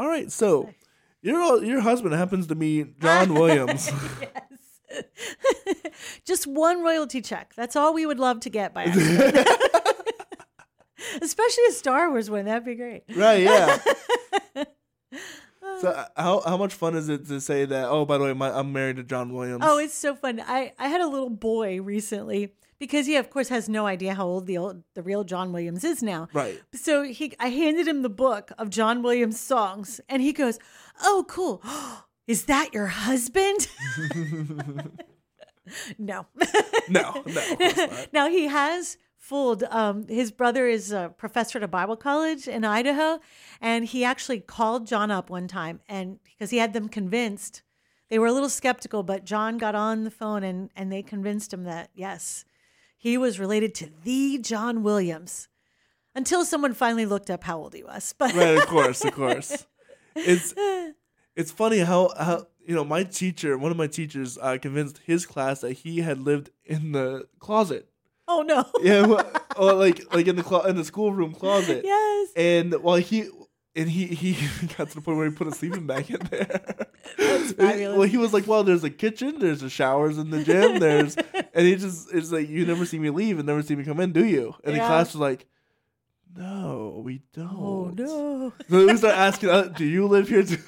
All right, so your your husband happens to be John Williams. yes. Just one royalty check. That's all we would love to get by accident. Especially a Star Wars one. That'd be great. right? Yeah. so uh, how how much fun is it to say that? Oh, by the way, my, I'm married to John Williams. Oh, it's so fun. I, I had a little boy recently because he, of course, has no idea how old the old, the real John Williams is now. right. So he, I handed him the book of John Williams songs, and he goes, "Oh, cool. Is that your husband?" no. No, no. of course not. now he has fooled. Um, his brother is a professor at a Bible college in Idaho, and he actually called John up one time, and because he had them convinced, they were a little skeptical, but John got on the phone and and they convinced him that yes, he was related to the John Williams. Until someone finally looked up how old he was, but right, of course, of course. It's it's funny how how you know my teacher, one of my teachers, uh, convinced his class that he had lived in the closet. oh no, Yeah, well, like like in the clo- in the schoolroom closet. yes, And while he and he he got to the point where he put a sleeping bag in there. That's fabulous. well, he was like, "Well, there's a kitchen, there's the showers in the gym, there's," and he just it's like, "You never see me leave and never see me come in, do you?" And the class was like, "No, we don't." oh no, So we start asking, uh, "Do you live here too?"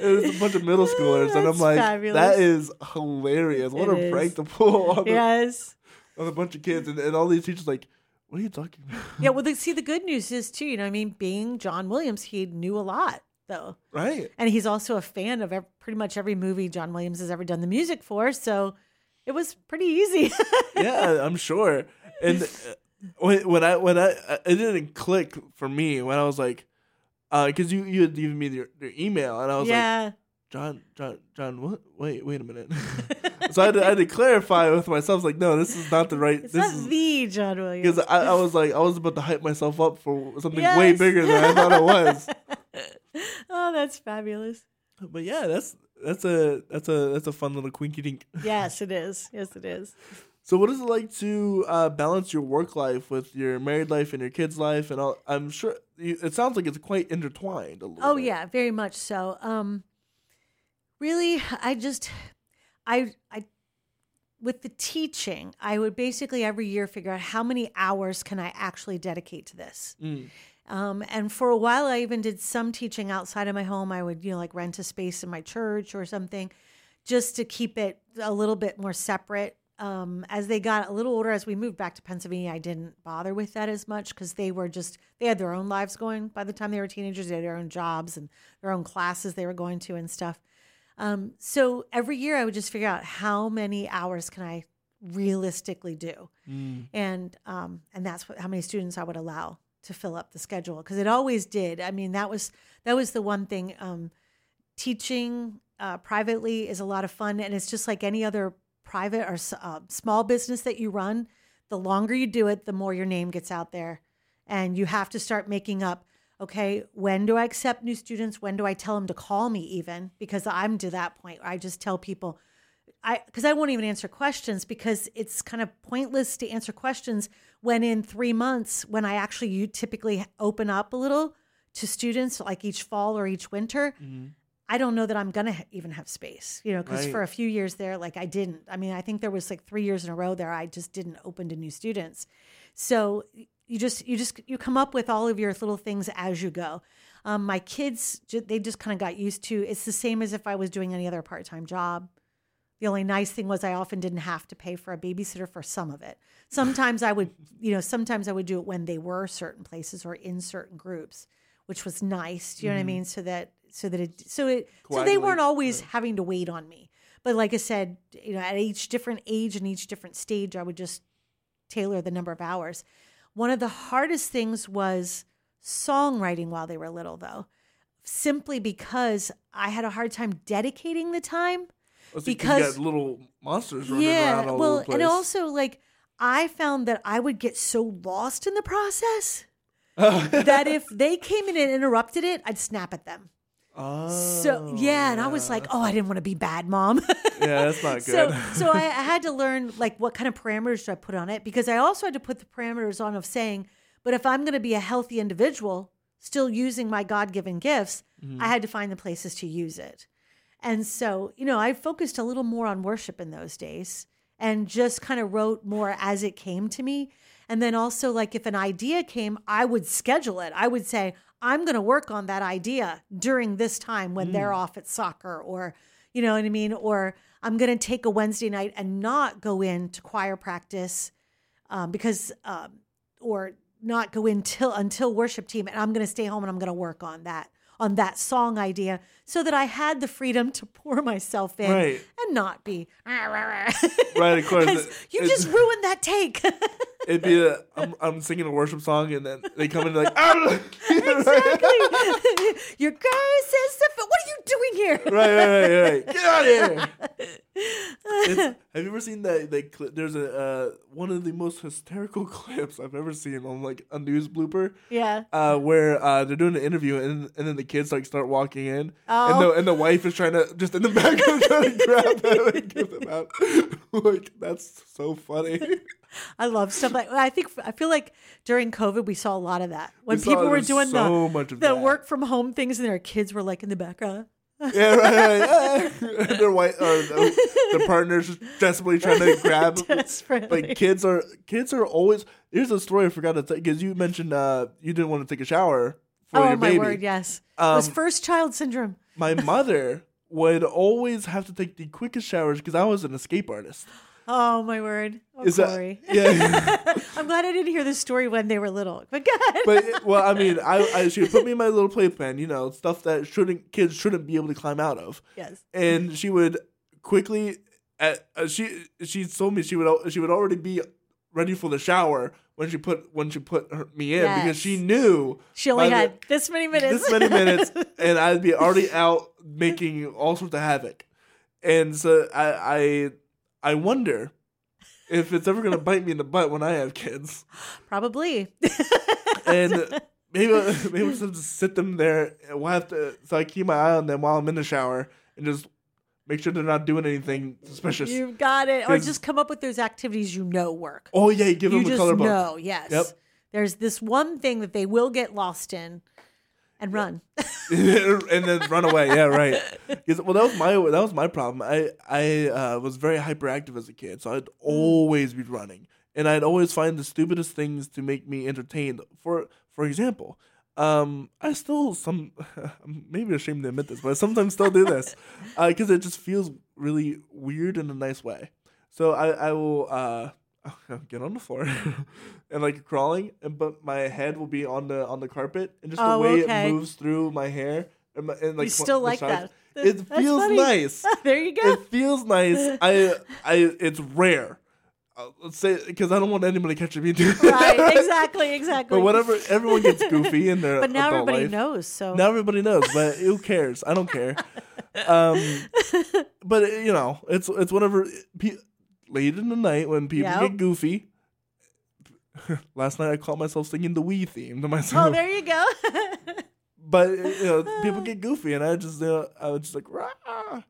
it was a bunch of middle schoolers, and I'm like, fabulous. "That is hilarious! What It a is. prank to pull on, the, yes. on a bunch of kids!" And, and all these teachers like, "What are you talking about?" Yeah, well, the, see, the good news is too. You know, I mean, being John Williams, he knew a lot though, right? and he's also a fan of ev- pretty much every movie John Williams has ever done the music for. So it was pretty easy. yeah, I'm sure. And uh, when when I when I uh, it didn't click for me when I was like, because you you had given me your, your email and I was like, yeah, John John John what? Wait wait a minute. so I had, to, I had to clarify with myself like, no, this is not the right. it's this not is the John Williams. because I, I was like I was about to hype myself up for something way bigger than I thought it was. oh, that's fabulous. But yeah, that's that's a that's a that's a fun little quinky dink. Yes, it is. Yes, it is. So, what is it like to uh, balance your work life with your married life and your kids' life? And all? I'm sure you, it sounds like it's quite intertwined. A little Oh bit. yeah, very much so. Um really I just I I with the teaching, I would basically every year figure out how many hours can I actually dedicate to this. Mm. Um, and for a while, I even did some teaching outside of my home. I would, you know, like rent a space in my church or something, just to keep it a little bit more separate. Um, as they got a little older, as we moved back to Pennsylvania, I didn't bother with that as much because they were just they had their own lives going. By the time they were teenagers, they had their own jobs and their own classes they were going to and stuff. Um, so every year, I would just figure out how many hours can I realistically do Mm. and um, and that's what, how many students I would allow to fill up the schedule because it always did. I mean, that was that was the one thing. Um, teaching uh, privately is a lot of fun, and it's just like any other private or uh, small business that you run. The longer you do it, the more your name gets out there, and you have to start making up. Okay, when do I accept new students? When do I tell them to call me? Even because I'm to that point. Where I just tell people, I because I won't even answer questions because it's kind of pointless to answer questions when in three months when I actually you typically open up a little to students like each fall or each winter. Mhm. I don't know that I'm gonna ha- even have space, you know, because Right. for a few years there, like I didn't. I mean, I think there was like three years in a row there I just didn't open to new students. So you just you just you come up with all of your little things as you go. Um, my kids, they just kind of got used to. It's the same as if I was doing any other part time job. The only nice thing was I often didn't have to pay for a babysitter for some of it. Sometimes I would, you know, sometimes I would do it when they were certain places or in certain groups, which was nice. Do you know what I mean? So that so that it so it so they weren't always right. having to wait on me. But like I said, you know, at each different age and each different stage, I would just tailor the number of hours. One of the hardest things was songwriting while they were little, though, simply because I had a hard time dedicating the time. Let's Because- you got little monsters running around Yeah, all well, and also like I found that I would get so lost in the process that if they came in and interrupted it, I'd snap at them. Oh, So yeah, and I was like, oh, oh I didn't want to be bad mom. yeah, that's not so good. so I, I had to learn like what kind of parameters do I put on it because I also had to put the parameters on of saying, but if I'm going to be a healthy individual, still using my God given gifts, I mm-hmm. had to find the places to use it. And so, you know, I focused a little more on worship in those days and just kind of wrote more as it came to me. And then also, like, if an idea came, I would schedule it. I would say, I'm going to work on that idea during this time when they're off at soccer, or, you know what I mean? Or I'm going to take a Wednesday night and not go in to choir practice um, because, um, or not go in till until worship team, and I'm going to stay home and I'm going to work on that on that song idea so that I had the freedom to pour myself in Right. and not be Right, of course. As, you just ruined that take. It'd be a, I'm, I'm singing a worship song and then they come in like, ah! exactly. Your grace is sufficient. What are you doing here? right, right, right, right. Get out of here. It's, have you ever seen that? that clip? There's a uh, one of the most hysterical clips I've ever seen on like a news blooper. Yeah. Uh, where uh, they're doing an interview and and then the kids like start walking in and Oh. the and the wife is trying to just in the background trying to grab them and give them out. like that's so funny. I love stuff like I think I feel like during COVID we saw a lot of that when We people were doing so the the that. work from home things and their kids were like in the background. Yeah, right, right. and their white or the, the partners just desperately trying to grab. Desperately. Like kids are kids are always. Here's a story I forgot to tell because you mentioned uh you didn't want to take a shower for oh your my word, yes. it was Um, first child syndrome. My mother would always have to take the quickest showers because I was an escape artist. Oh my word. Oh, Is that yeah? I'm glad I didn't hear this story when they were little. But God. but well, I mean, I, I she would put me in my little playpen, you know, stuff that shouldn't kids shouldn't be able to climb out of. yes. and she would quickly at, uh, she she told me she would she would already be ready for the shower when she put when she put her, me in because she knew She only by the- had this many minutes. this many minutes and I'd be already out making all sorts of havoc, and so I I I wonder if it's ever gonna bite me in the butt when I have kids, Probably. and maybe maybe we'll just sit them there. We'll have to so I keep my eye on them while I'm in the shower and just make sure they're not doing anything suspicious. You've got it. Or just come up with those activities you know work. Oh yeah, give you them a color book. know, yes. Yep. There's this one thing that they will get lost in and run. and then run away. Yeah, right. Well, that was my that was my problem. I I uh, was very hyperactive as a kid, so I'd always be running, and I'd always find the stupidest things to make me entertained. For for example, um, I still some I'm maybe ashamed to admit this, but I sometimes still do this because it just feels really weird in a nice way. So I I will uh. Get on the floor and like crawling, and but my head will be on the on the carpet, and just Oh, the way okay. it moves through my hair, and, my, and like you still like sides, that. It That's feels funny. nice. there you go. It feels nice. I I it's rare. Uh, let's say because I don't want anybody catching me doing right. that. Exactly. Exactly. But whatever, everyone gets goofy in their But now everybody life. knows. So Now everybody knows, but who cares? I don't care. Um, but you know, it's it's whatever. Pe- late in the night when people Yep. get goofy. Last night I caught myself singing the Wii theme to myself. Oh, there you go. but you know, people get goofy, and I just, you know, I was just like, Rah!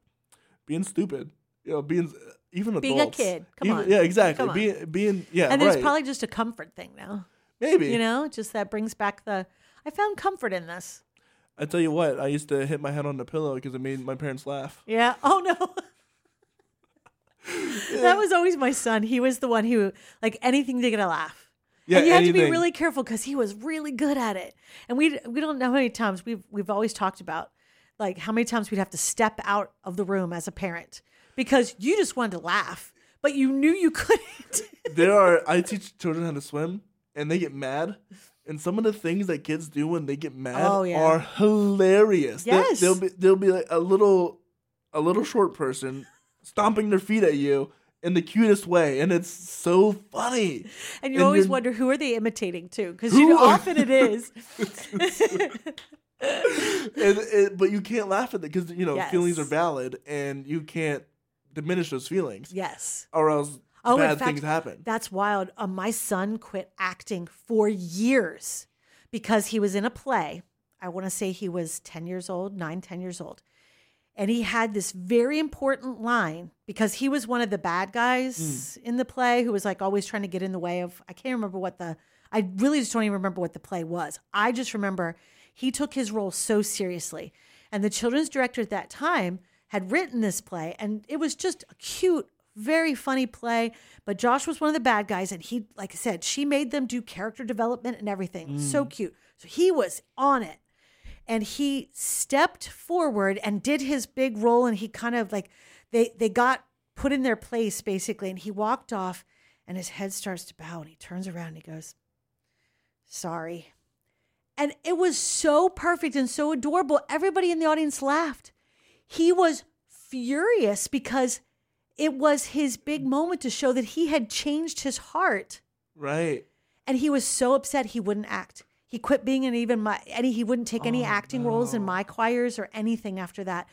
being stupid, you know, being even Being a kid. Come Even- on. yeah, exactly. Being, being, yeah, and there's right. probably just a comfort thing now. maybe. You know, just that brings back the. I found comfort in this. I tell you what, I used to hit my head on the pillow because it made my parents laugh. Yeah. Oh no. that was always my son. He was the one who like anything to get a laugh. Yeah, and you had to be really careful because he was really good at it. And we we don't know how many times we've we've always talked about like how many times we'd have to step out of the room as a parent because you just wanted to laugh, but you knew you couldn't. there are I teach children how to swim, and they get mad. And some of the things that kids do when they get mad Oh, yeah. are hilarious. They- Yes. they'll be they'll be like a little a little short person stomping their feet at you in the cutest way, and it's so funny. And you And always wonder who are they imitating too because you know often it is. and, and- but you can't laugh at it because you know Yes. feelings are valid, and you can't diminish those feelings, yes. or else Oh, bad fact, things happen. That's wild. Uh, my son quit acting for years because he was in a play. I want to say he was 10 years old, nine, 10 years old. And he had this very important line because he was one of the bad guys in the play who was like always trying to get in the way of, I can't remember what the, I really just don't even remember what the play was. I just remember He took his role so seriously. And the children's director at that time had written this play, and it was just a cute, very funny play. But Josh was one of the bad guys, and he, like I said, she made them do character development and everything. Mm. So cute. So he was on it and he stepped forward and did his big role and he kind of like they they got put in their place basically and he walked off and his head starts to bow and he turns around and he goes sorry and it was so perfect and so adorable everybody in the audience laughed he was furious because it was his big moment to show that he had changed his heart Right. and he was so upset he wouldn't act. He quit being in even my any he wouldn't take any Oh, acting roles in my choirs or anything after that.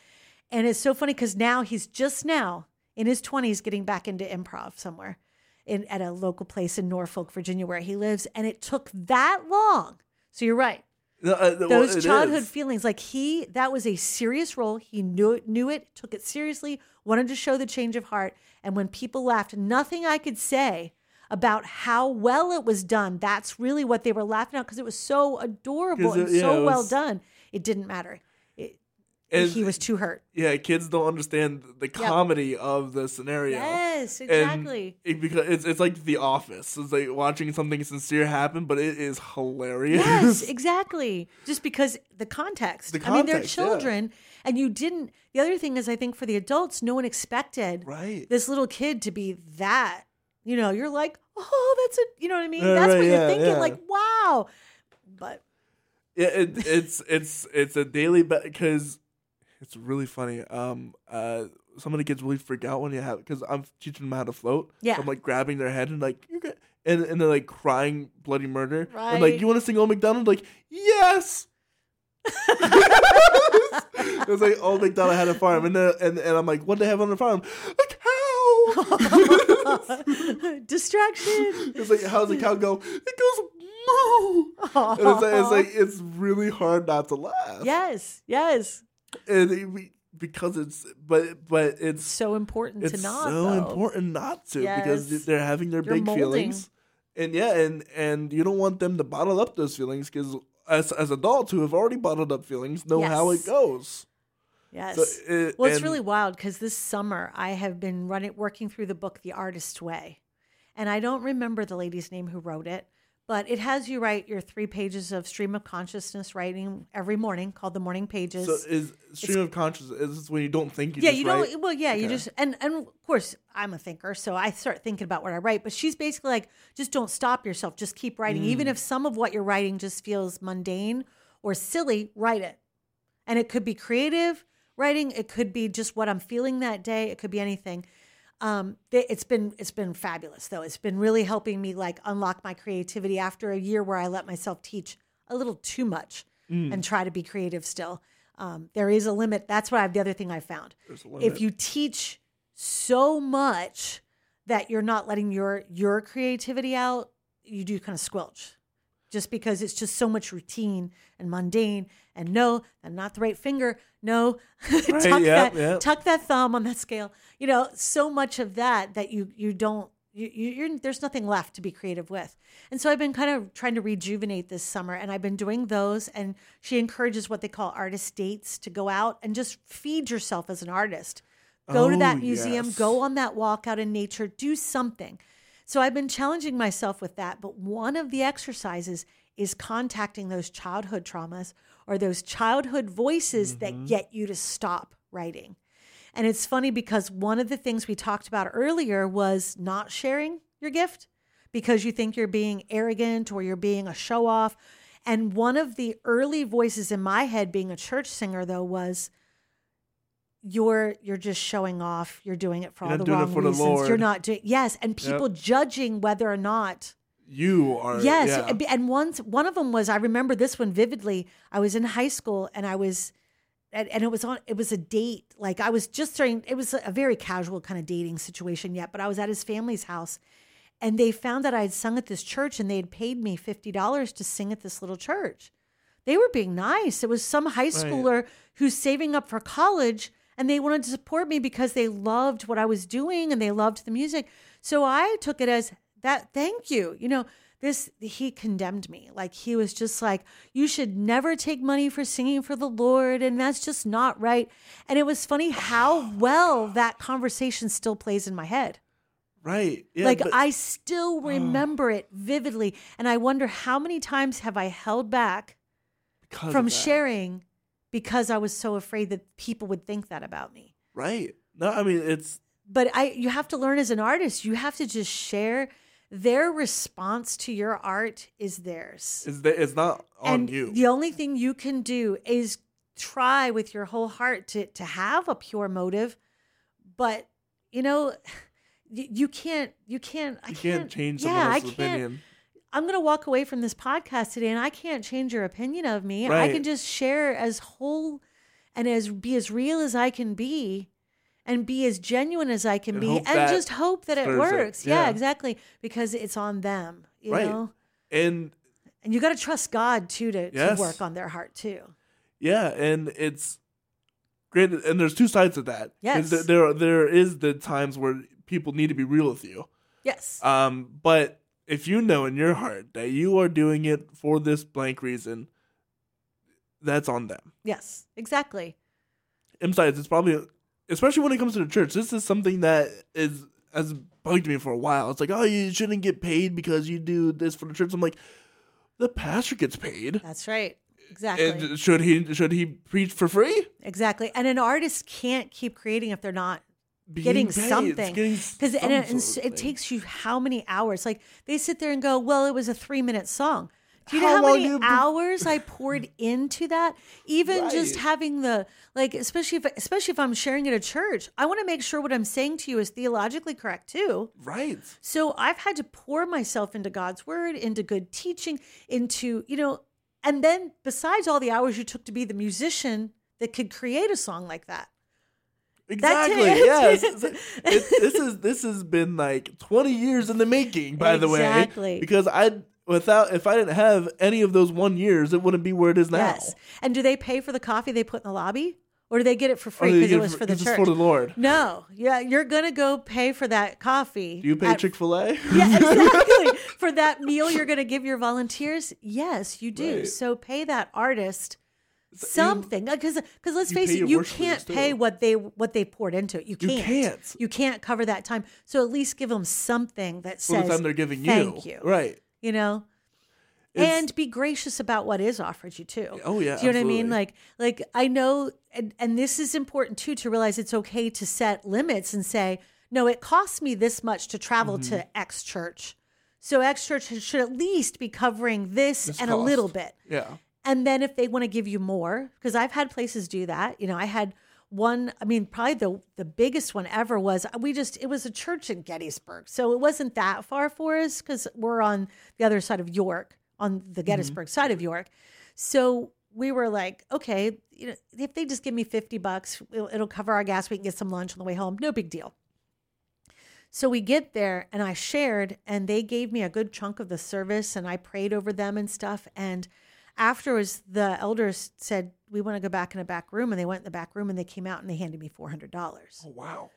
And it's so funny because now he's just now in his twenties getting back into improv somewhere in at a local place in Norfolk, Virginia, where he lives. And it took that long. So you're right. Uh, Those childhood is. feelings, like he that was a serious role. He knew it, knew it, took it seriously, wanted to show the change of heart. And when people laughed, nothing I could say about how well it was done. That's really what they were laughing at because it was so adorable it- and yeah, so it well done. It didn't matter. He was too hurt. Yeah, kids don't understand the comedy of the scenario. Yes, And exactly. it, because it's it's like The Office. It's like watching something sincere happen, but it is hilarious. Yes, exactly. Just because the context. The I mean, they're context, yeah. children, and you didn't. The other thing is, I think for the adults, no one expected right. this little kid to be that. You know, you're like, oh, that's a, you know what I mean? Yeah, that's right, what you're thinking, yeah. like, wow. But Yeah, it, it's it's it's a daily because it's really funny. Um, uh, some of the kids really freak out when you have because I'm teaching them how to float. Yeah. I'm like grabbing their head and like you get and and they're like crying bloody murder. Right. And like you want to sing Old McDonald? Like yes. it was like Old McDonald had a farm, and then and, and I'm like, what do they have on the farm? A cow. distraction. it's like how's the cow go? It goes moo. It's like, it's like it's really hard not to laugh. yes, yes. And because it's but but it's So important it's to not. so though. important not to Yes. because they're having their You're big molding. feelings and yeah and and you don't want them to bottle up those feelings because as as adults who have already bottled up feelings know how it goes Yes. So it- well, it's really wild because this summer I have been running, working through the book The Artist's Way, and I don't remember the lady's name who wrote it, but it has you write your three pages of stream of consciousness writing every morning, called the morning pages. so is stream of consciousness is when you don't think you yeah, you write? don't. Well, yeah, you just and and of course I'm a thinker, so I start thinking about what I write. But she's basically like, just don't stop yourself, just keep writing, Mm. even if some of what you're writing just feels mundane or silly. Write it, and it could be creative writing. It could be just what I'm feeling that day. It could be anything. Um, it's been it's been fabulous though. It's been really helping me like unlock my creativity after a year where I let myself teach a little too much Mm. and try to be creative still. Um, there is a limit. That's what I've the other thing I found. There's a If you teach so much that you're not letting your your creativity out, you do kind of squelch. Just because it's just so much routine and mundane and no, and not the right finger. No, tuck yeah, that tuck that thumb on that scale. You know, so much of that that you you don't you, you you're there's nothing left to be creative with. And so I've been kind of trying to rejuvenate this summer and I've been doing those and she encourages what they call artist dates to go out and just feed yourself as an artist. Go to Oh, that museum, yes. go on that walk out in nature, do something. So I've been challenging myself with that, but one of the exercises is contacting those childhood traumas or those childhood voices that mm-hmm. get you to stop writing. And it's funny because one of the things we talked about earlier was not sharing your gift because you think you're being arrogant or you're being a show off. And one of the early voices in my head being a church singer though was you're you're just showing off. You're doing it for You're all not the doing it wrong for the reasons. You're not doing yes, and people judging whether or not you are Yes, yeah. and- once one of them was I remember this one vividly. I was in high school and I was and, and it was on it was a date. Like I was just starting it was a very casual kind of dating situation yet, but I was at his family's house and they found that I had sung at this church and they had paid me $50 to sing at this little church. They were being nice. It was some high schooler who's saving up for college and they wanted to support me because they loved what I was doing and they loved the music. So I took it as that thank you. You know, this he condemned me. Like he was just like, you should never take money for singing for the Lord, and that's just not right. And it was funny how well that conversation still plays in my head. Right. Yeah, like but- I still remember it vividly, and I wonder how many times have I held back from sharing because I was so afraid that people would think that about me. Right. No, I mean it's But I you have to learn as an artist, you have to just share their response to your art is theirs. it's the- it's not on and you. the only thing you can do is try with your whole heart to to have a pure motive, but you know you, you can't you can't I you can't, can't change yeah, someone I can't opinion. I'm going to walk away from this podcast today and I can't change your opinion of me. I can just share as whole and as be as real as I can be and be as genuine as I can And be and just hope that it stirs it. works. Yeah. Yeah. exactly, because it's on them, you Right. know. And And you got to trust God too to, Yes. to work on their heart too. yeah, and it's great and there's two sides to that. Yes. There there is the times where people need to be real with you. Yes. Um, but if you know in your heart that you are doing it for this blank reason, that's on them. yes. Exactly. And besides, it's probably especially when it comes to the church. This is something that is has bugged me for a while. It's like, oh, you shouldn't get paid because you do this for the church. I'm like, the pastor gets paid. That's right. Exactly. And should he should he preach for free? exactly. And an artist can't keep creating if they're not getting paid. Something because and, it, and it takes you how many hours like they sit there and go well it was a three minute song do you know How how many hours i poured into that even just having the like especially if especially if i'm sharing at a church i want to make sure what i'm saying to you is theologically correct too right. so I've had to pour myself into God's word, into good teaching, into, you know, and then besides all the hours you took to be the musician that could create a song like that. Exactly. Yes. It- this is this has been like 20 years in the making, by the way. Exactly. Because I without if I didn't have any of those one years, it wouldn't be where it is now. Yes. And do they pay for the coffee they put in the lobby? Or do they get it for free oh, because get it was for the church? for the Lord. no. Yeah, you're gonna go pay for that coffee. Do you pay Chick Fil A? Yeah, exactly. for that meal you're going to give your volunteers? Yes, you do. Right. So pay that artist something because because let's face it, you can't pay what they what they poured into it. You You can't. can't. You can't cover that time. So at least give them something that For the says time they're giving thank you. you. Right. You know. It's- and be gracious about what is offered you too. Oh, yeah, Do you know what I mean? Like like I know and, and this is important too to realize it's okay to set limits and say, no, it costs me this much to travel Mm-hmm. to X church. So X church should at least be covering this, This and a little bit. Yeah. And then if they want to give you more, because I've had places do that. You know, I had one, I mean, probably the the biggest one ever was uh, we just it was a church in Gettysburg. So it wasn't that far for us because we're on the other side of York, on the mm-hmm. Gettysburg side of York. So we were like, okay, you know, if they just give me 50 bucks, it'll, it'll cover our gas. We can get some lunch on the way home. No big deal. So we get there and I shared, and they gave me a good chunk of the service, and I prayed over them and stuff. And afterwards, the elders said, We want to go back in a back room. And they went in the back room and they came out and they handed me $400. Oh wow.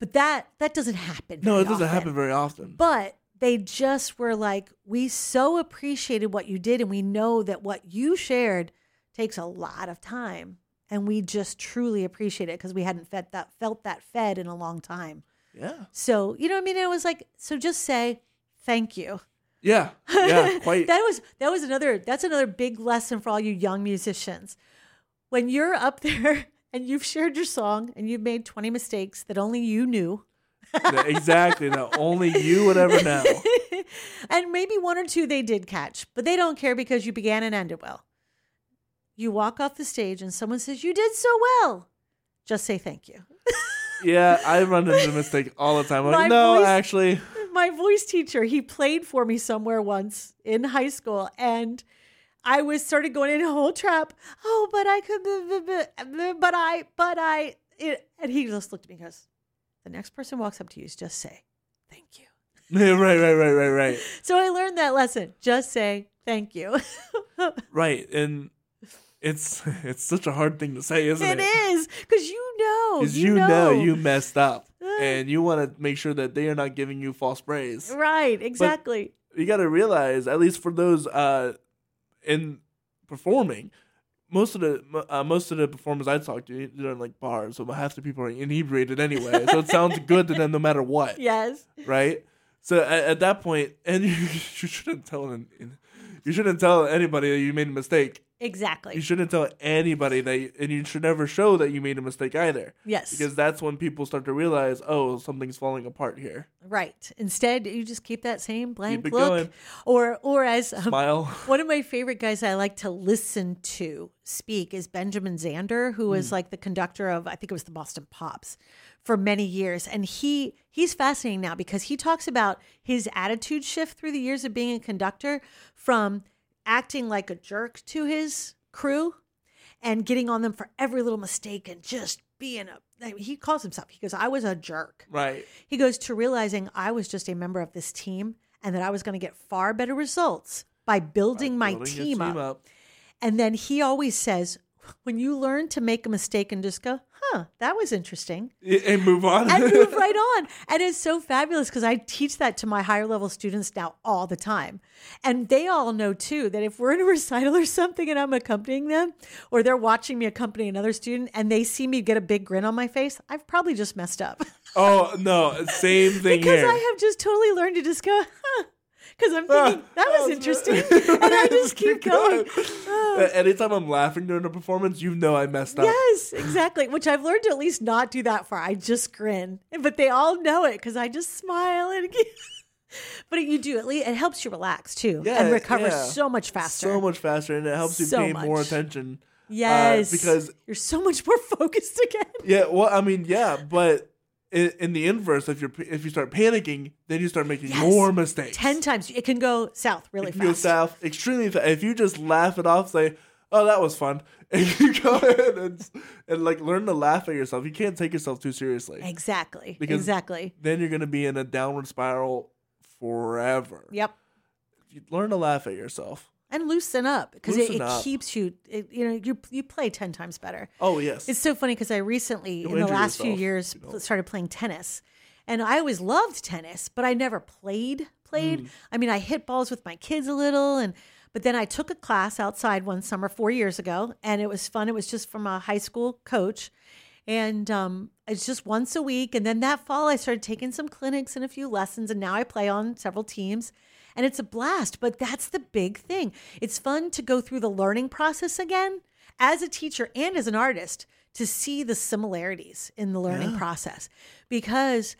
But that that doesn't happen. No, it doesn't often. happen very often. But they just were like, We so appreciated what you did. And we know that what you shared takes a lot of time. And we just truly appreciate it because we hadn't fed that, felt that fed in a long time. yeah. So, you know what I mean? It was like, so just say thank you. Yeah. Yeah. Quite. that was that was another that's another big lesson for all you young musicians. When you're up there and you've shared your song and you've made 20 mistakes that only you knew. exactly. That only you would ever know. and maybe one or two they did catch, but they don't care because you began and ended well. You walk off the stage and someone says, You did so well. Just say thank you. Yeah, I run into the mistake all the time. I'm My like, no, voice- actually, my voice teacher, he played for me somewhere once in high school and I was started going in a whole trap. Oh, but I could, but I, but I, it, and he just looked at me and goes, the next person walks up to you is just say, thank you. right, right, right, right, right, So I learned that lesson. Just say thank you. right, and it's it's such a hard thing to say, isn't it? it is because you know, you, you know. know you messed up, and you want to make sure that they are not giving you false praise. right, exactly. you got to realize, at least for those uh, in performing, most of the uh, most of the performers I talk to, they're in like bars, so half the people are inebriated anyway. so it sounds good to them no matter what, Yes. right? So at, at that point, and you, you shouldn't tell an, you shouldn't tell anybody that you made a mistake. You shouldn't tell anybody that, you, and you should never show that you made a mistake either, Yes. because that's when people start to realize, oh, something's falling apart here. right. Instead, you just keep that same blank look, going. or or as um, Smile. One of my favorite guys I like to listen to speak is Benjamin Zander, who was like the conductor of I think it was the Boston Pops for many years, and he he's fascinating now because he talks about his attitude shift through the years of being a conductor from acting like a jerk to his crew and getting on them for every little mistake and just being a he calls himself he goes I was a jerk Right. he goes to realizing I was just a member of this team and that I was going to get far better results by building my Building your team, up. up. And then he always says, when you learn to make a mistake and just go, huh, that was interesting, and move on. and move right on. And it's so fabulous because I teach that to my higher level students now all the time. And they all know too that if we're in a recital or something and I'm accompanying them, or they're watching me accompany another student and they see me get a big grin on my face, I've probably just messed up. oh no, same thing because here. I have just totally learned to just go, huh. Because I'm thinking Ah, that was interesting, and I just keep going. Uh, Anytime I'm laughing during a performance, you know I messed up. Yes, exactly. Which I've learned to at least not do that far. I just grin, but they all know it because I just smile and. but you do at least it helps you relax too Yeah, and recover yeah. so much faster. So much faster, and it helps you So pay more attention. Uh, yes, because- you're so much more focused again. Yeah, well, I mean, yeah, but in, in the inverse, if you're if you start panicking, then you start making Yes. more mistakes. Ten times it can go south really you go south extremely fast. If you just laugh it off, say, "Oh, that was fun," and you go ahead and and like learn to laugh at yourself. You can't take yourself too seriously. Exactly. Because- exactly. Then you're gonna be in a downward spiral forever. Yep. You learn to laugh at yourself. And loosen up because it, Loosen it up. keeps you. It, you know, you you play ten times better. Oh yes, It's so funny because I recently, You'll in the injure last few yourself, years, you know. pl- started playing tennis, and I always loved tennis, but I never played. Played. Mm. I mean, I hit balls with my kids a little, and but then I took a class outside one summer four years ago, and it was fun. It was just from a high school coach, and um, it's just once a week. And then that fall, I started taking some clinics and a few lessons, and now I play on several teams. And it's a blast, but that's the big thing. It's fun to go through the learning process again as a teacher and as an artist to see the similarities in the learning process because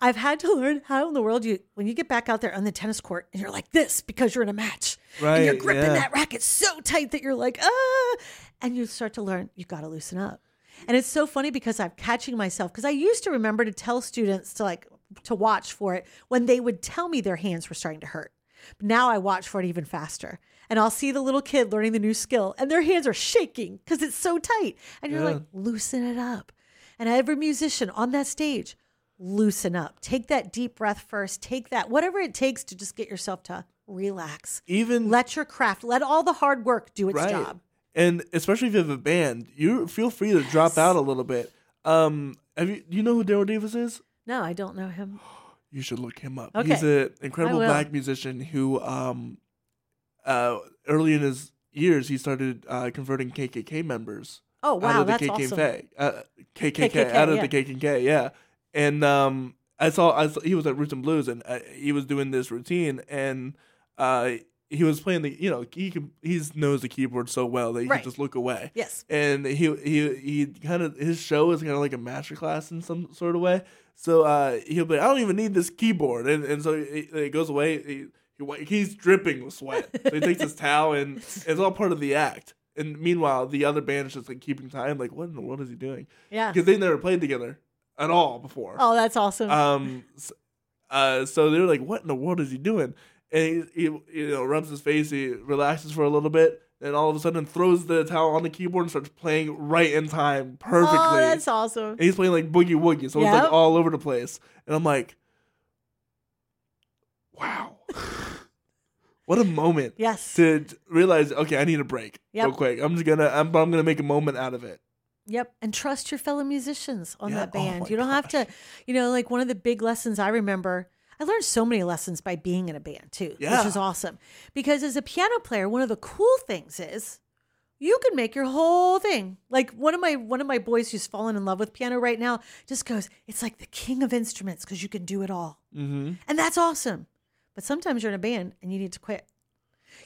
I've had to learn how in the world you when you get back out there on the tennis court and you're like this because you're in a match and you're gripping yeah. that racket so tight that you're like ah and you start to learn you've got to loosen up and it's so funny because I'm catching myself because I used to remember to tell students to like to watch for it when they would tell me their hands were starting to hurt. But now I watch for it even faster. And I'll see the little kid learning the new skill and their hands are shaking because it's so tight. And you're Yeah. like, loosen it up. And every musician on that stage, loosen up. Take that deep breath first. Take that, whatever it takes to just get yourself to relax. even Let your craft, let all the hard work do its right. job. And especially if you have a band, you feel free to drop out a little bit. Um, have you do you know who Daryl Davis is? No, I don't know him. You should look him up. Okay. He's an incredible black musician who, um, uh, early in his years, he started uh, converting KKK members Oh, out wow. of the That's KKK, awesome. uh, KKK, KKK, out of yeah. the KKK, yeah. And um, I saw, I saw he was at Roots and Blues, and uh, he was doing this routine, and uh, he was playing the, you know, he can, he knows the keyboard so well that he Right. can just look away Yes. and he he he kind of his show is kind of like a masterclass in some sort of way. So uh, he'll be, like, I don't even need this keyboard, and and so it, it goes away. He, he he's dripping with sweat. So he takes his towel, and it's all part of the act. And meanwhile, the other band is just like keeping time. Like, what in the world is he doing? Yeah. Because they never played together at all before. Oh, that's awesome. Um, s- uh, so they're like, "What in the world is he doing?" And he, he, you know, rubs his face, he relaxes for a little bit, and all of a sudden throws the towel on the keyboard and starts playing right in time, perfectly. Oh, that's awesome. and he's playing like boogie woogie, so it's like all over the place. And I'm like, "Wow, what a moment!" Yes. To realize, okay, I need a break Yep. real quick. I'm just gonna, I'm, I'm gonna make a moment out of it. Yep. And trust your fellow musicians on Yeah. that Oh band. my you don't have to, you know, like one of the big lessons I remember, I learned so many lessons by being in a band too, Yeah. which is awesome. Because as a piano player, one of the cool things is you can make your whole thing. Like one of my one of my boys who's fallen in love with piano right now just goes, "It's like the king of instruments because you can do it all." Mm-hmm. And that's awesome. But sometimes you're in a band and you need to quit.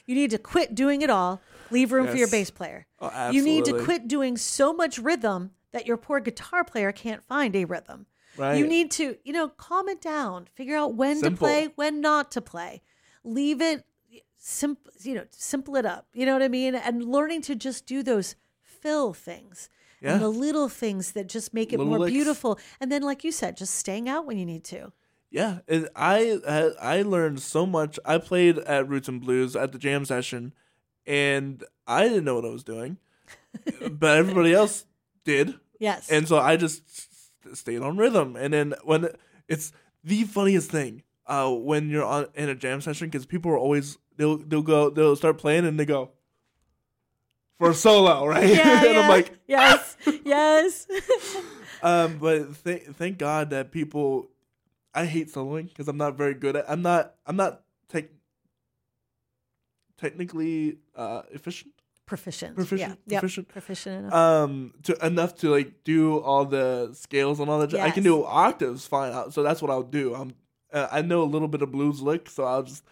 You need to quit doing it all, leave room for your bass player. Oh, You need to quit doing so much rhythm that your poor guitar player can't find a rhythm. Right. You need to, you know, calm it down, figure out when Simple. to play, when not to play. Leave it simple, you know, simple it up. You know what I mean? And learning to just do those fill things. Yeah. And the little things that just make it Little more licks. beautiful. And then, like you said, just staying out when you need to. Yeah, and I I I learned so much. I played at Roots and Blues at the jam session, and I didn't know what I was doing, but everybody else did, Yes. and so I just stayed on rhythm. And then when it's the funniest thing, uh, when you're on in a jam session, because people are always they'll they'll go they'll start playing and they go for a solo, right? yeah, and yeah. I'm like, yes, yes. Um, but th- thank God that people. I hate soloing because I'm not very good at. I'm not. I'm not tech. Technically uh, efficient. Proficient. Proficient- Yeah. Yep. proficient. Proficient enough. Um, to enough to like do all the scales and all that. I can do octaves fine. uh, So that's what I'll do. I'm. Uh, I know a little bit of blues lick, so I'll just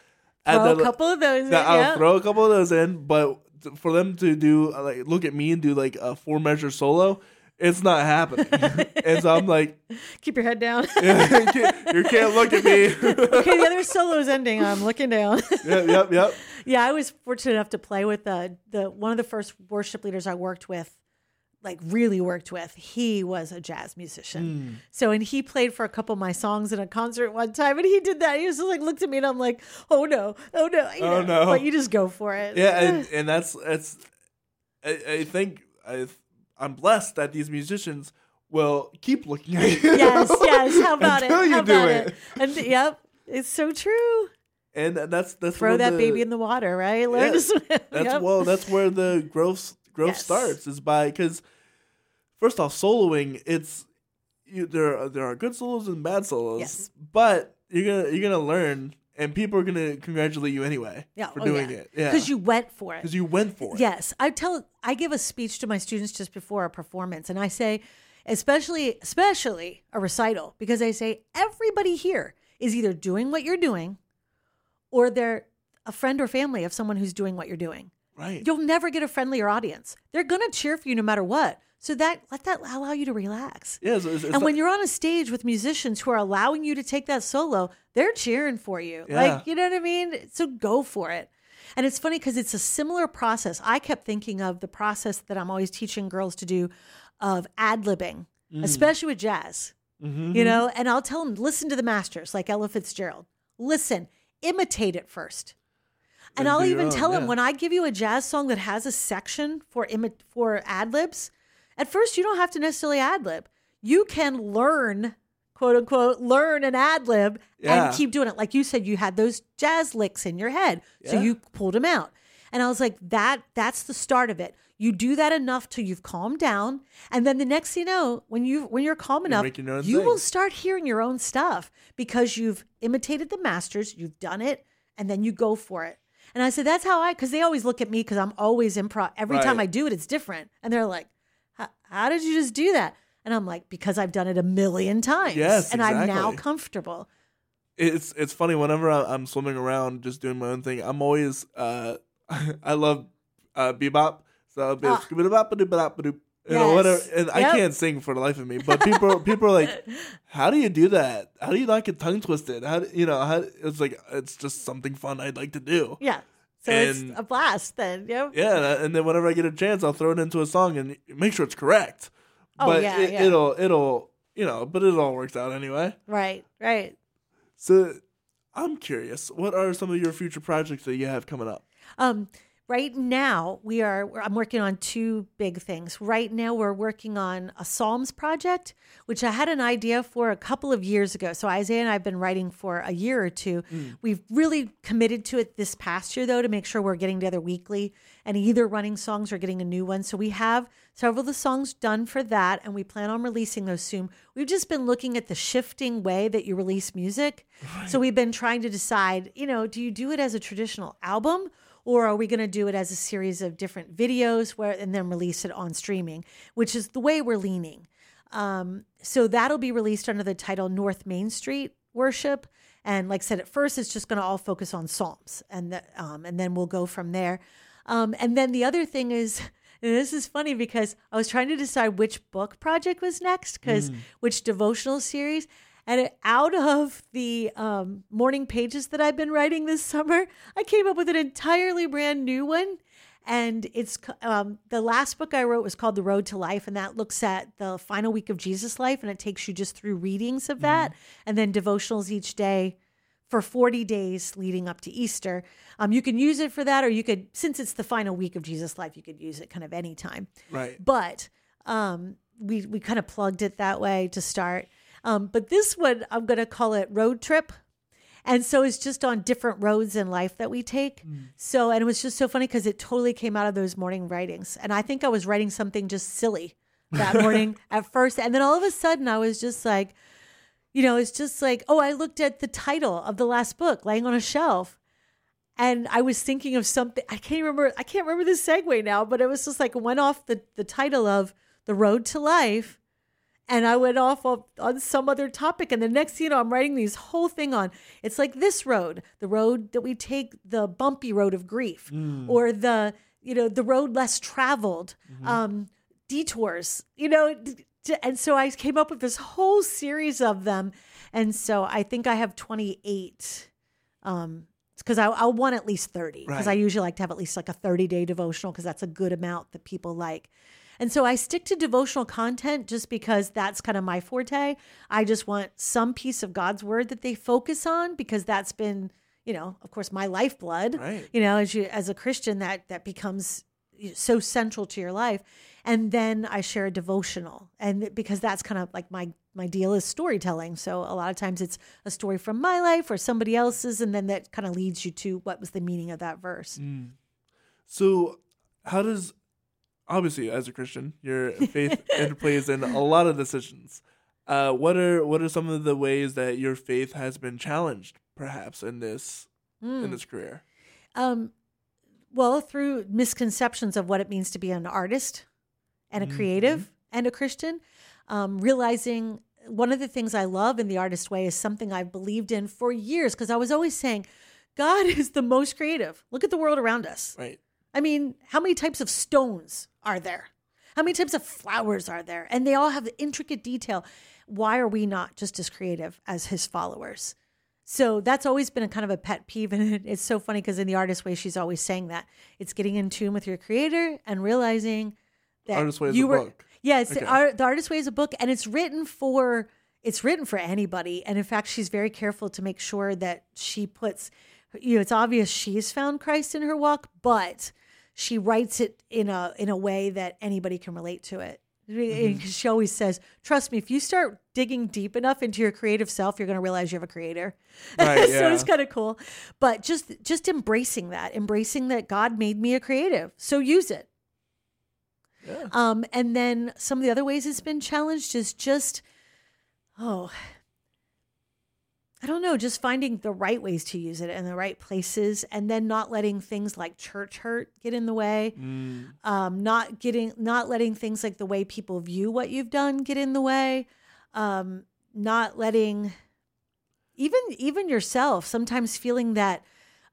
add Throw a couple of those. in, I'll yeah. throw a couple of those in, but t- for them to do uh, like look at me and do like a four measure solo, it's not happening. and so I'm like, Keep your head down. you, can't, you can't look at me. okay, the other solo's ending. I'm looking down. yep, yep, yep. yeah, I was fortunate enough to play with the the one of the first worship leaders I worked with, like really worked with. He was a jazz musician. Hmm. So and he played for a couple of my songs in a concert one time, and he did that. He was just like looked at me, and I'm like, oh no, oh no, you Oh, know, no. But you just go for it. Yeah, and, and that's that's. I, I think I, I'm blessed that these musicians will keep looking at you. yes, yes. How about Until it? you How do about it. it? And yep, it's so true. and that's that's Throw that the- baby in the water, right? Learn swim. That's Yep. well. That's where the growth growth Yes. starts is by because first off, soloing it's you, there are, there are good solos and bad solos. Yes. but you're gonna you're gonna learn, and people are gonna congratulate you anyway Yeah, for oh, doing yeah. it. Yeah, because you went for it. because you went for it. Yes, I tell I give a speech to my students just before a performance and I say especially especially a recital because I say everybody here is either doing what you're doing or they're a friend or family of someone who's doing what you're doing. right. You'll never get a friendlier audience. They're going to cheer for you no matter what. So that let that allow you to relax. Yeah, it's, it's and when not- you're on a stage with musicians who are allowing you to take that solo, they're cheering for you. Yeah. Like, you know what I mean? So go for it. And it's funny because it's a similar process. I kept thinking of the process that I'm always teaching girls to do of ad libbing, Mm. especially with jazz, Mhm. you know? And I'll tell them, listen to the masters like Ella Fitzgerald. Listen, imitate it first. And And I'll even own, tell them when I give you a jazz song that has a section for imi- for ad libs, at first you don't have to necessarily ad lib. You can learn, quote unquote, learn an ad lib Yeah. and keep doing it. Like you said, you had those jazz licks in your head, so Yeah. you pulled them out. And I was like, that that's the start of it. You do that enough till you've calmed down, and then the next thing you know, when you when you're calm enough, making your own you will start hearing your own stuff because you've imitated the masters, you've done it, and then you go for it. And I said, that's how I, because they always look at me because I'm always improv. Every time I do it, it's different. And they're like, "How- did you just do that? And I'm like, because I've done it a million times. Yes, And I'm now comfortable. it's it's funny whenever I'm swimming around just doing my own thing. I'm always uh, I love uh, bebop. So I'll be Ah. scooby bop ba bop ba you know Yes. whatever. And I can't sing for the life of me. But people people are like, how do you do that? How do you not get tongue twisted? How do, you know? How it's like it's just something fun I'd like to do. Yeah. So And- it's a blast then. Yep. Yeah, and then whenever I get a chance, I'll throw it into a song and make sure it's correct. Oh, but yeah, it, yeah. it'll it'll you know, but it all works out anyway. Right. Right. So I'm curious, what are some of your future projects that you have coming up? Um, right now we are i'm working on two big things. Right now we're working on a psalms project which i had an idea for a couple of years ago. So isaiah and i've been writing for a year or two. Mm. We've really committed to it this past year though to make sure we're getting together weekly and either running songs or getting a new one. So we have several of the songs done for that and we plan on releasing those soon. We've just been looking at the shifting way that you release music. So we've been trying to decide you know do you do it as a traditional album or are we going to do it as a series of different videos where and then release it on streaming which is the way we're leaning. Um, so that'll be released under the title north main street worship. And like i said at first it's just going to all focus on psalms and the, um, and then we'll go from there. Um, and then the other thing is and this is funny because i was trying to decide which book project was next because which devotional series and it, out of the um, morning pages that I've been writing this summer, I came up with an entirely brand new one. And it's um, the last book I wrote was called The Road to Life, and that looks at the final week of Jesus' life, and it takes you just through readings of that, and then devotionals each day for 40 days leading up to Easter. Um, you can use it for that, or you could, since it's the final week of Jesus' life, you could use it kind of anytime. Right. But um, we we kind of plugged it that way to start. Um, but this one, I'm going to call it road trip. And so it's just on different roads in life that we take. So, and it was just so funny because it totally came out of those morning writings. And I think I was writing something just silly that morning at first. And then all of a sudden I was just like, you know, it's just like, oh, I looked at the title of the last book laying on a shelf. And I was thinking of something. I can't remember. I can't remember the segue now, but it was just like went off the the title of the road to life, and I went off of, on some other topic. And the next thing you know, I'm writing these whole thing on. It's like this road, the road that we take, the bumpy road of grief, or the you know the road less traveled, um, detours. You know, and so I came up with this whole series of them. And so I think I have 28. Um, because I, I want at least 30 because I usually like to have at least like a 30 day devotional because that's a good amount that people like. And so I stick to devotional content just because that's kind of my forte. I just want some piece of God's word that they focus on because that's been, you know, of course, my lifeblood. Right. You know, as you as a Christian, that that becomes so central to your life. And then I share a devotional, and because that's kind of like my my deal is storytelling. So a lot of times it's a story from my life or somebody else's, and then that kind of leads you to what was the meaning of that verse. Mm. So, how does obviously as a Christian, your faith interplays in a lot of decisions. Uh, what are what are some of the ways that your faith has been challenged, perhaps in this in this career? Um, well, through misconceptions of what it means to be an artist and a creative and a Christian, um, realizing one of the things I love in the artist way is something I've believed in for years because I was always saying, God is the most creative. Look at the world around us. Right. I mean, how many types of stones are there? How many types of flowers are there? And they all have the intricate detail. Why are we not just as creative as his followers? So that's always been a kind of a pet peeve. And it- it's so funny because in the artist way, she's always saying that it's getting in tune with your creator and realizing that Artist Way is you a were, book. yeah, it's Okay. the, art, the artist way is a book and it's written for, it's written for anybody. And in fact, she's very careful to make sure that she puts, you know, it's obvious she's found Christ in her walk, but she writes it in a in a way that anybody can relate to it. Mm-hmm. She always says, "Trust me, if you start digging deep enough into your creative self, you're going to realize you have a creator." Right, so yeah. it's kind of cool. But just just embracing that, embracing that God made me a creative, so use it. Yeah. Um, and then some of the other ways it's been challenged is just, oh, I don't know, just finding the right ways to use it in the right places, and then not letting things like church hurt get in the way. Mm, Um, not getting, not letting things like the way people view what you've done get in the way. Um, not letting even even yourself sometimes feeling that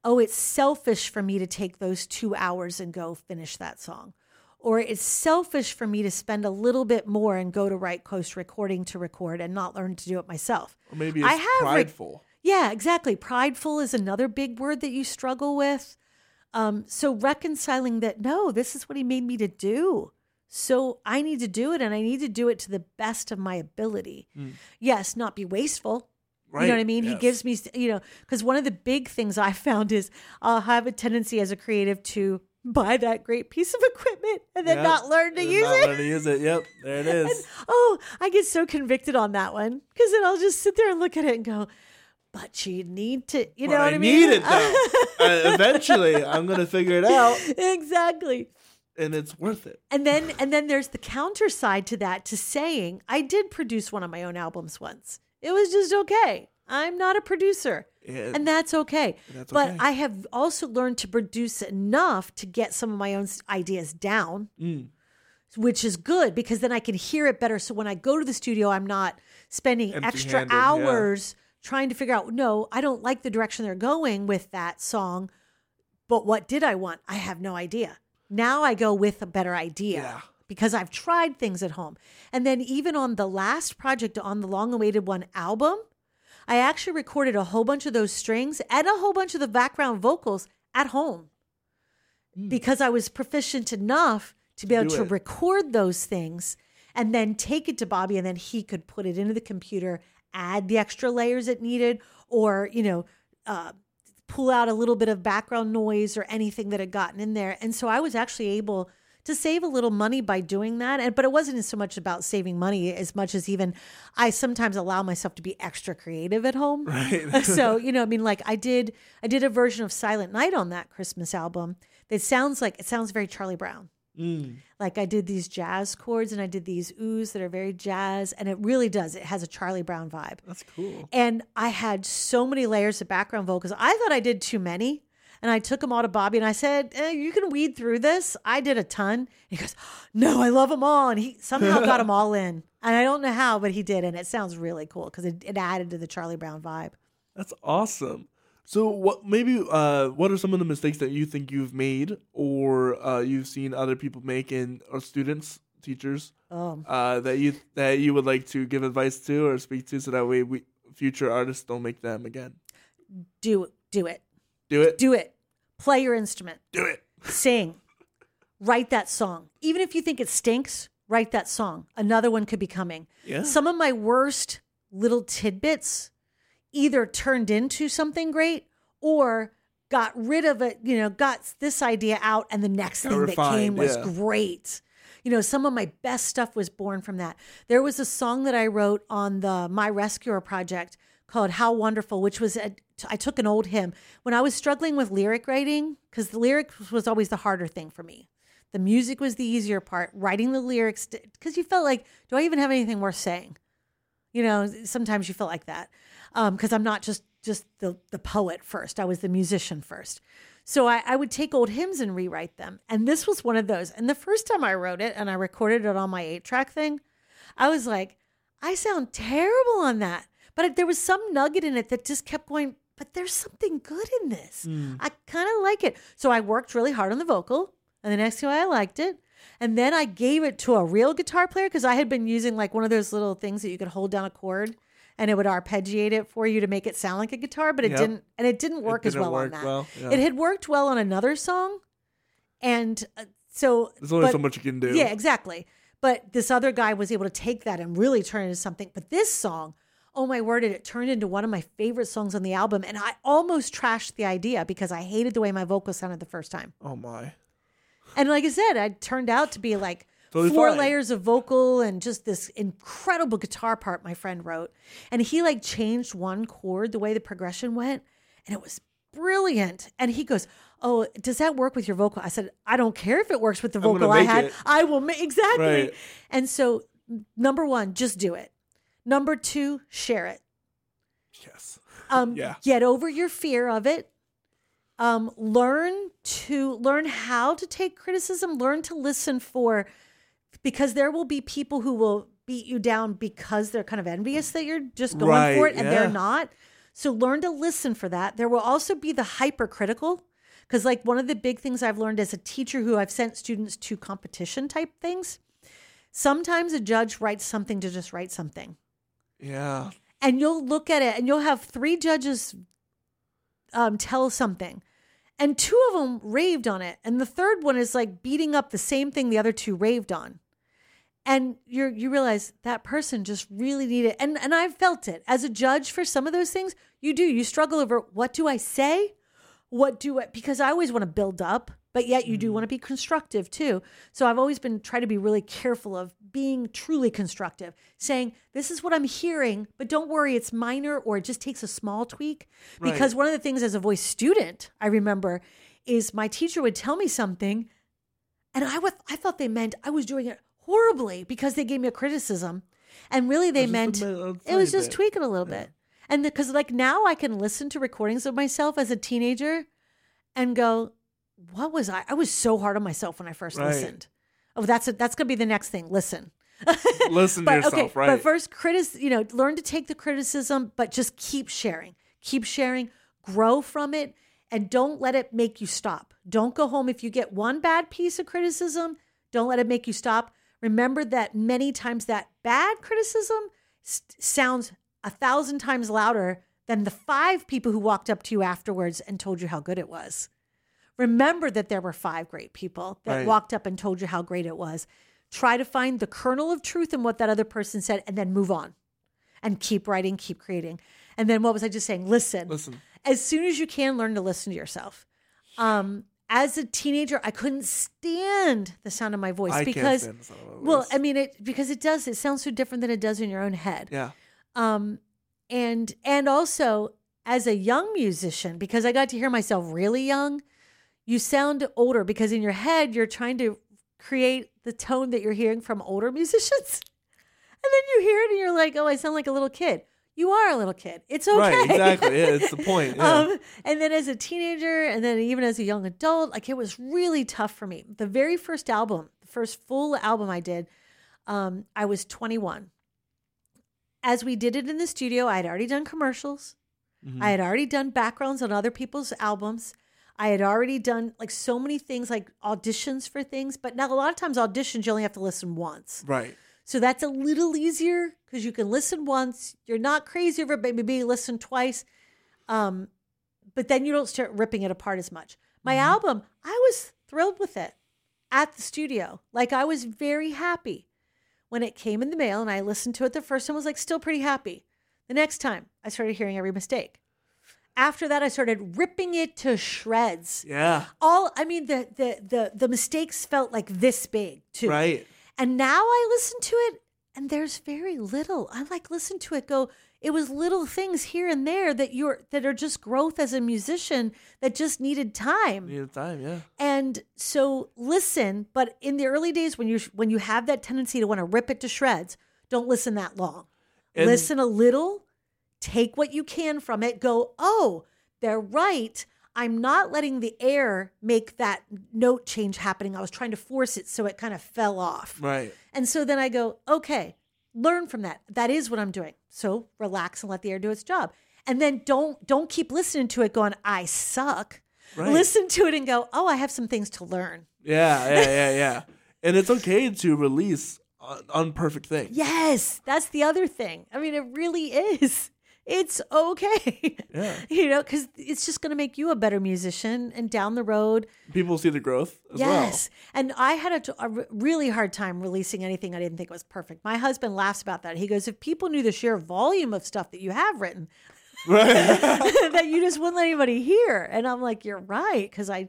oh it's selfish for me to take those two hours and go finish that song or it's selfish for me to spend a little bit more and go to right coast recording to record and not learn to do it myself or maybe I it's have re- prideful. yeah, exactly. Prideful is another big word that you struggle with. Um, so reconciling that, no, this is what he made me to do. So I need to do it and I need to do it to the best of my ability. Yes, not be wasteful. right. You know what I mean? He gives me, you know, because one of the big things I found is I'll have a tendency as a creative to buy that great piece of equipment and then Yep. not learn to And use not it. learn to use it. Yep, there it is. Oh, I get so convicted on that one because then I'll just sit there and look at it and go, but you need to, you But know I what I mean? need it though. uh, eventually, I'm gonna figure it out, exactly. and it's worth it. And then and then there's the counter side to that to saying I did produce one of my own albums once. It was just okay. I'm not a producer. Yeah, And that's okay. That's but okay. I have also learned to produce enough to get some of my own ideas down, Mm. which is good because then I can hear it better. So when I go to the studio, I'm not spending extra Empty-handed, yeah. hours trying to figure out, no, I don't like the direction they're going with that song. But what did I want? I have no idea. Now I go with a better idea Yeah. because I've tried things at home. And then even on the last project on the long awaited one album, I actually recorded a whole bunch of those strings and a whole bunch of the background vocals at home because I was proficient enough to be able do to it. record those things and then take it to Bobby and then he could put it into the computer, add the extra layers it needed, or, you know, uh, pull out a little bit of background noise or anything that had gotten in there. And so I was actually able to save a little money by doing that. And but it wasn't so much about saving money as much as even I sometimes allow myself to be extra creative at home. Right. so, you know, I mean like I did I did a version of Silent Night on that Christmas album that sounds like it sounds very Charlie Brown. Mm. Like I did these jazz chords and I did these oohs that are very jazz and it really does. It has a Charlie Brown vibe. That's cool. And I had so many layers of background vocals. I thought I did too many. And I took them all to Bobby and I said, eh, You can weed through this. I did a ton. He goes, No, I love them all. And he somehow got them all in. And I don't know how, but he did. And it sounds really cool because it, it added to the Charlie Brown vibe. That's awesome. So, what maybe uh, what are some of the mistakes that you think you've made or uh, you've seen other people make in or students, teachers Um, uh, that you that you would like to give advice to or speak to, so that way we future artists don't make them again. do do it. Do it. Do it. Play your instrument. Do it. Sing. Write that song. Even if you think it stinks, write that song. Another one could be coming. Yeah. Some of my worst little tidbits either turned into something great or got rid of it, you know, got this idea out and the next Got thing that came was yeah. great. You know, some of my best stuff was born from that. There was a song that I wrote on the My Rescuer project called How Wonderful, which was a, I took an old hymn when I was struggling with lyric writing because the lyrics was always the harder thing for me. The music was the easier part. Writing the lyrics because you felt like, do I even have anything worth saying? You know, sometimes you feel like that um, because I'm not just just the the poet first. I was the musician first. So I, I would take old hymns and rewrite them. And this was one of those. And the first time I wrote it and I recorded it on my eight track thing, I was like, I sound terrible on that. But there was some nugget in it that just kept going, but there's something good in this. I kind of like it. So I worked really hard on the vocal. And the next time I liked it. And then I gave it to a real guitar player because I had been using like one of those little things that you could hold down a chord and it would arpeggiate it for you to make it sound like a guitar, but it Yep. didn't, and it didn't work as didn't well on work that. well, yeah. It had worked well on another song, and uh, so There's only but- so much you can do. Yeah, exactly. But this other guy was able to take that and really turn it into something. But this song, oh my word, it, it turned into one of my favorite songs on the album, and I almost trashed the idea because I hated the way my vocal sounded the first time. Oh my. And like I said, it turned out to be like Totally four fine. layers of vocal and just this incredible guitar part my friend wrote. And he like changed one chord the way the progression went, and it was brilliant. And he goes, "Oh, does that work with your vocal?" I said, "I don't care if it works with the vocal I had. it." I will make exactly." Right. And so, number one, just do it. Number two, share it. Yes. Um, Yeah. Get over your fear of it. Um, learn to learn how to take criticism. Learn to listen for, because there will be people who will beat you down because they're kind of envious that you're just going Right, for it and yeah. they're not. So learn to listen for that. There will also be the hypercritical. Because, like, one of the big things I've learned as a teacher who I've sent students to competition type things, sometimes a judge writes something to just write something Yeah. and you'll look at it and you'll have three judges um, tell something. And two of them raved on it. And the third one is like beating up the same thing the other two raved on. And you you realize that person just really needed and and I've felt it. As a judge for some of those things you do. You struggle over what do I say? What do I because I always want to build up but yet you do mm. want to be constructive too. So I've always been trying to be really careful of being truly constructive, saying, This is what I'm hearing, but don't worry, it's minor or it just takes a small tweak. Because one of the things as a voice student, I remember, is my teacher would tell me something and I was I thought they meant I was doing it horribly because they gave me a criticism. And really they meant just a a it was just bit. tweaking a little bit. And because like now I can listen to recordings of myself as a teenager and go, what was I? I was so hard on myself when I first Right. listened. Oh, that's it. That's gonna be the next thing. Listen. Listen to yourself, okay, right? but first critic, you know, learn to take the criticism, but just keep sharing, keep sharing, grow from it, and don't let it make you stop. Don't go home if you get one bad piece of criticism. Don't let it make you stop. Remember that many times that bad criticism s- sounds a thousand times louder than the five people who walked up to you afterwards and told you how good it was. Remember that there were five great people that Right. walked up and told you how great it was. Try to find the kernel of truth in what that other person said and then move on and keep writing, keep creating. And then what was I just saying? Listen. Listen. As soon as you can, learn to listen to yourself. Um, as a teenager, I couldn't stand the sound of my voice I because, stand the sound of well. I mean, it because it does. It sounds so different than it does in your own head yeah, um and and also as a young musician because i got to hear myself really young you sound older because in your head you're trying to create the tone that you're hearing from older musicians and then you hear it and you're like oh i sound like a little kid you are a little kid it's okay right, exactly. Yeah, it's the point. Yeah. um, and then as a teenager, and then even as a young adult, like it was really tough for me. The very first album, the first full album I did, um, I was 21. As we did it in the studio, I had already done commercials. Mm-hmm. I had already done backgrounds on other people's albums. I had already done like so many things, like auditions for things. But now a lot of times auditions, you only have to listen once. right. So that's a little easier because you can listen once. You're not crazy over it, but maybe listen twice. Um, but then you don't start ripping it apart as much. My album, I was thrilled with it at the studio. Like I was very happy when it came in the mail and I listened to it the first time, I was like still pretty happy. The next time I started hearing every mistake. After that, I started ripping it to shreds. Yeah. All I mean, the the the the mistakes felt like this big too. Right. And now I listen to it and there's very little. I like listen to it go, it was little things here and there that you're that are just growth as a musician that just needed time. Need time. Yeah. And so listen, but in the early days when you when you have that tendency to want to rip it to shreds, don't listen that long. And- listen a little, take what you can from it, go, "Oh, they're right. I'm not letting the air make that note change happening. I was trying to force it so it kind of fell off." Right. And so then I go, "Okay, learn from that. That is what I'm doing." So relax and let the air do its job. And then don't don't keep listening to it going, "I suck." Right. Listen to it and go, "Oh, I have some things to learn." Yeah. Yeah. Yeah. Yeah. and it's okay to release un- unperfect things. Yes, that's the other thing. I mean, it really is. It's okay. Yeah. You know, because it's just going to make you a better musician. And down the road, People see the growth as well. yes. And I had a, re- really hard time releasing anything I didn't think was perfect. My husband laughs about that. He goes, If people knew the sheer volume of stuff that you have written. Right. that you just wouldn't let anybody hear. And I'm like, You're right. Because I,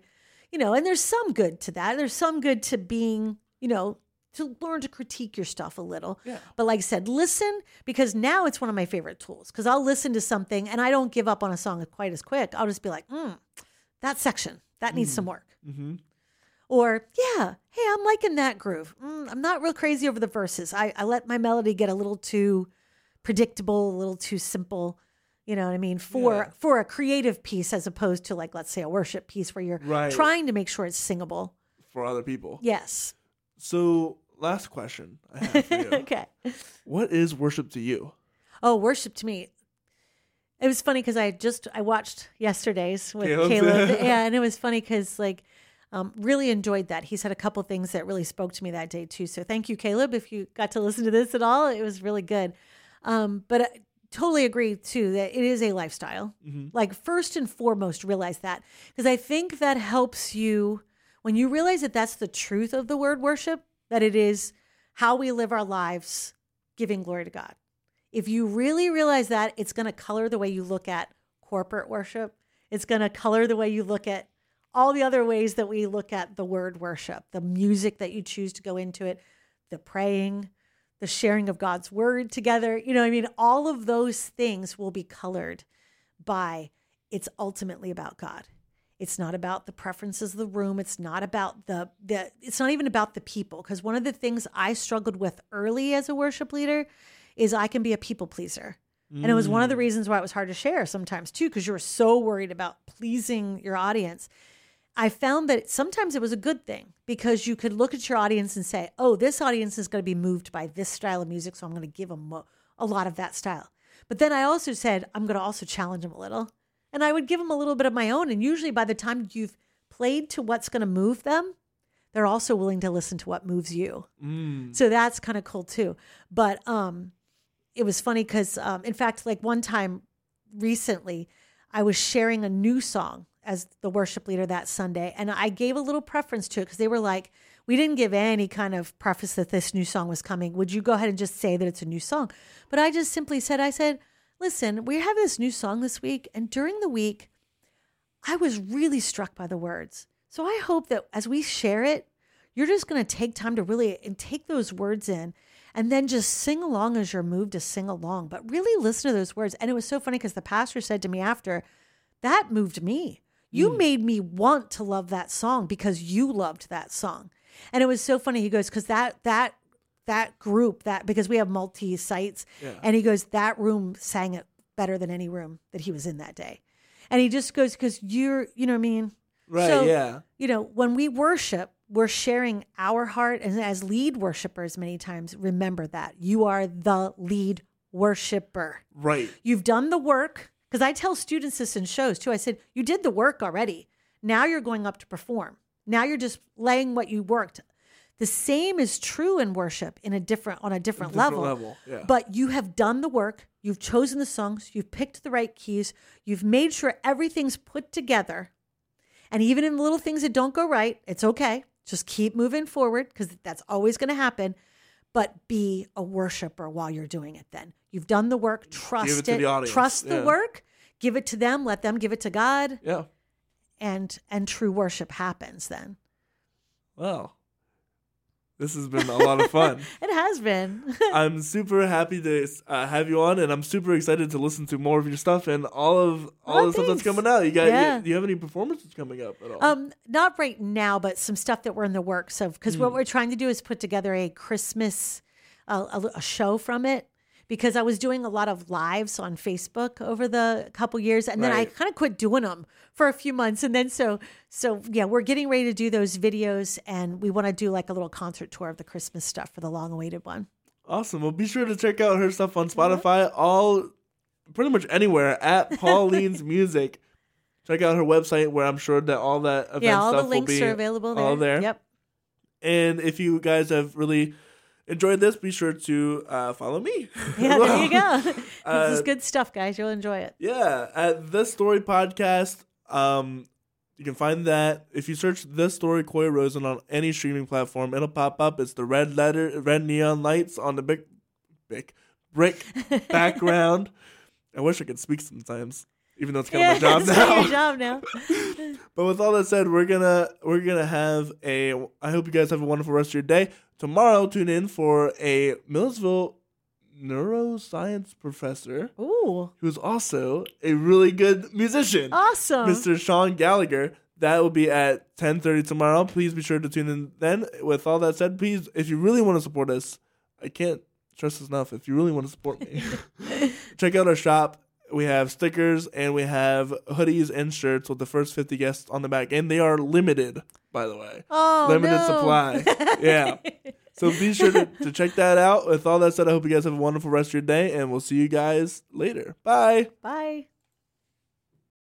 you know, and there's some good to that. There's some good to being, you know, to learn to critique your stuff a little. Yeah. But like I said, listen because now it's one of my favorite tools because I'll listen to something and I don't give up on a song quite as quick. I'll just be like, mm, that section, that needs some work. hmm Or, yeah, hey, I'm liking that groove. Mm, I'm not real crazy over the verses. I, I let my melody get a little too predictable, a little too simple. You know what I mean? For Yeah. for a creative piece as opposed to like let's say a worship piece where you're Right. trying to make sure it's singable. For other people. Yes. So, last question I have for you. okay. What is worship to you? Oh, worship to me. It was funny because I just I watched yesterday's with Caleb's- Caleb, yeah, and it was funny because like um, really enjoyed that. He said a couple things that really spoke to me that day too. So thank you, Caleb, if you got to listen to this at all. It was really good. Um, but I totally agree too that it is a lifestyle. Like first and foremost, realize that because I think that helps you when you realize that that's the truth of the word worship. That it is how we live our lives, giving glory to God. If you really realize that, it's going to color the way you look at corporate worship. It's going to color the way you look at all the other ways that we look at the word worship, the music that you choose to go into it, the praying, the sharing of God's word together. You know, I mean, all of those things will be colored by it's ultimately about God. It's not about the preferences of the room. It's not about the the it's not even about the people because one of the things I struggled with early as a worship leader is I can be a people pleaser. And it was one of the mm. reasons why it was hard to share sometimes too because you were so worried about pleasing your audience. I found that sometimes it was a good thing because you could look at your audience and say, "Oh, this audience is going to be moved by this style of music, so I'm going to give them a lot of that style." But then I also said, "I'm going to also challenge them a little." And I would give them a little bit of my own, and usually by the time you've played to what's going to move them, they're also willing to listen to what moves you. Mm. So that's kind of cool too. But um, it was funny because, um, in fact, like one time recently, I was sharing a new song as the worship leader that Sunday, and I gave a little preference to it because they were like, "We didn't give any kind of preface that this new song was coming. Would you go ahead and just say that it's a new song?" But I just simply said, "I said, listen, we have this new song this week, and during the week." I was really struck by the words. So I hope that as we share it, you're just going to take time to really and take those words in and then just sing along as you're moved to sing along, but really listen to those words. And it was so funny because the pastor said to me after, that moved me. You hmm. made me want to love that song because you loved that song. And it was so funny. He goes, because that, that, that group that because we have multi sites. Yeah. and he goes that room sang it better than any room that he was in that day. And he just goes because you're you know what i mean? Right. So- yeah. you know when we worship we're sharing our heart. And as lead worshipers many times remember that. You are the lead worshiper. Right. you've done the work. Because i tell students this in shows too. I said you did the work already. Now you're going up to perform. Now you're just laying what you worked the same is true in worship in a different on a different, Different level. level, yeah. but you have done the work you've chosen the songs you've picked the right keys you've made sure everything's put together. And even in the little things that don't go right it's okay. Just keep moving forward because that's always going to happen. But be a worshiper while you're doing it then. You've done the work trust to the audience, trust the work give it to them let them give it to god. Yeah. and and true worship happens then. Well, this has been a lot of fun. it has been I'm super happy to uh, have you on, and I'm super excited to listen to more of your stuff and all of all Oh, the stuff that's coming out. You got? Yeah. Do you have any performances coming up at all? Um, not right now, but some stuff that we're in the works of. Because Hmm. what we're trying to do is put together a Christmas uh, a, a show from it. Because I was doing a lot of lives on Facebook over the couple years, and then I kind of quit doing them for a few months, and then so so yeah, we're getting ready to do those videos, and we want to do like a little concert tour of the Christmas stuff for the long-awaited one. awesome. Well, be sure to check out her stuff on Spotify. All pretty much anywhere at Pauline's Music. Check out her website, where I'm sure that all that event yeah, all stuff the links will be are available there. all there. Yep. And if you guys have really enjoyed this, be sure to uh, follow me. Yeah, there you go. this Uh, is good stuff, guys. You'll enjoy it. Yeah, at the story podcast. Um, you can find that if you search the story Coy Rosen on any streaming platform, it'll pop up. It's the red letter, red neon lights on the big, big brick background. I wish I could speak sometimes, even though it's kind Yeah, of my job not your now. job now. But with all that said, we're gonna we're gonna have a. I hope you guys have a wonderful rest of your day. Tomorrow, tune in for a Millersville neuroscience professor Ooh, who's also a really good musician, awesome. Mr. Sean Gallagher. That will be at 10:30 tomorrow. Please be sure to tune in then. With all that said, please, if you really want to support us, I can't stress this enough. If you really want to support me, check out our shop. We have stickers and we have hoodies and shirts with the first 50 guests on the back, and they are limited, by the way. Oh, limited no. supply. Yeah. So be sure to, to check that out. With all that said, I hope you guys have a wonderful rest of your day, and we'll see you guys later. Bye. Bye.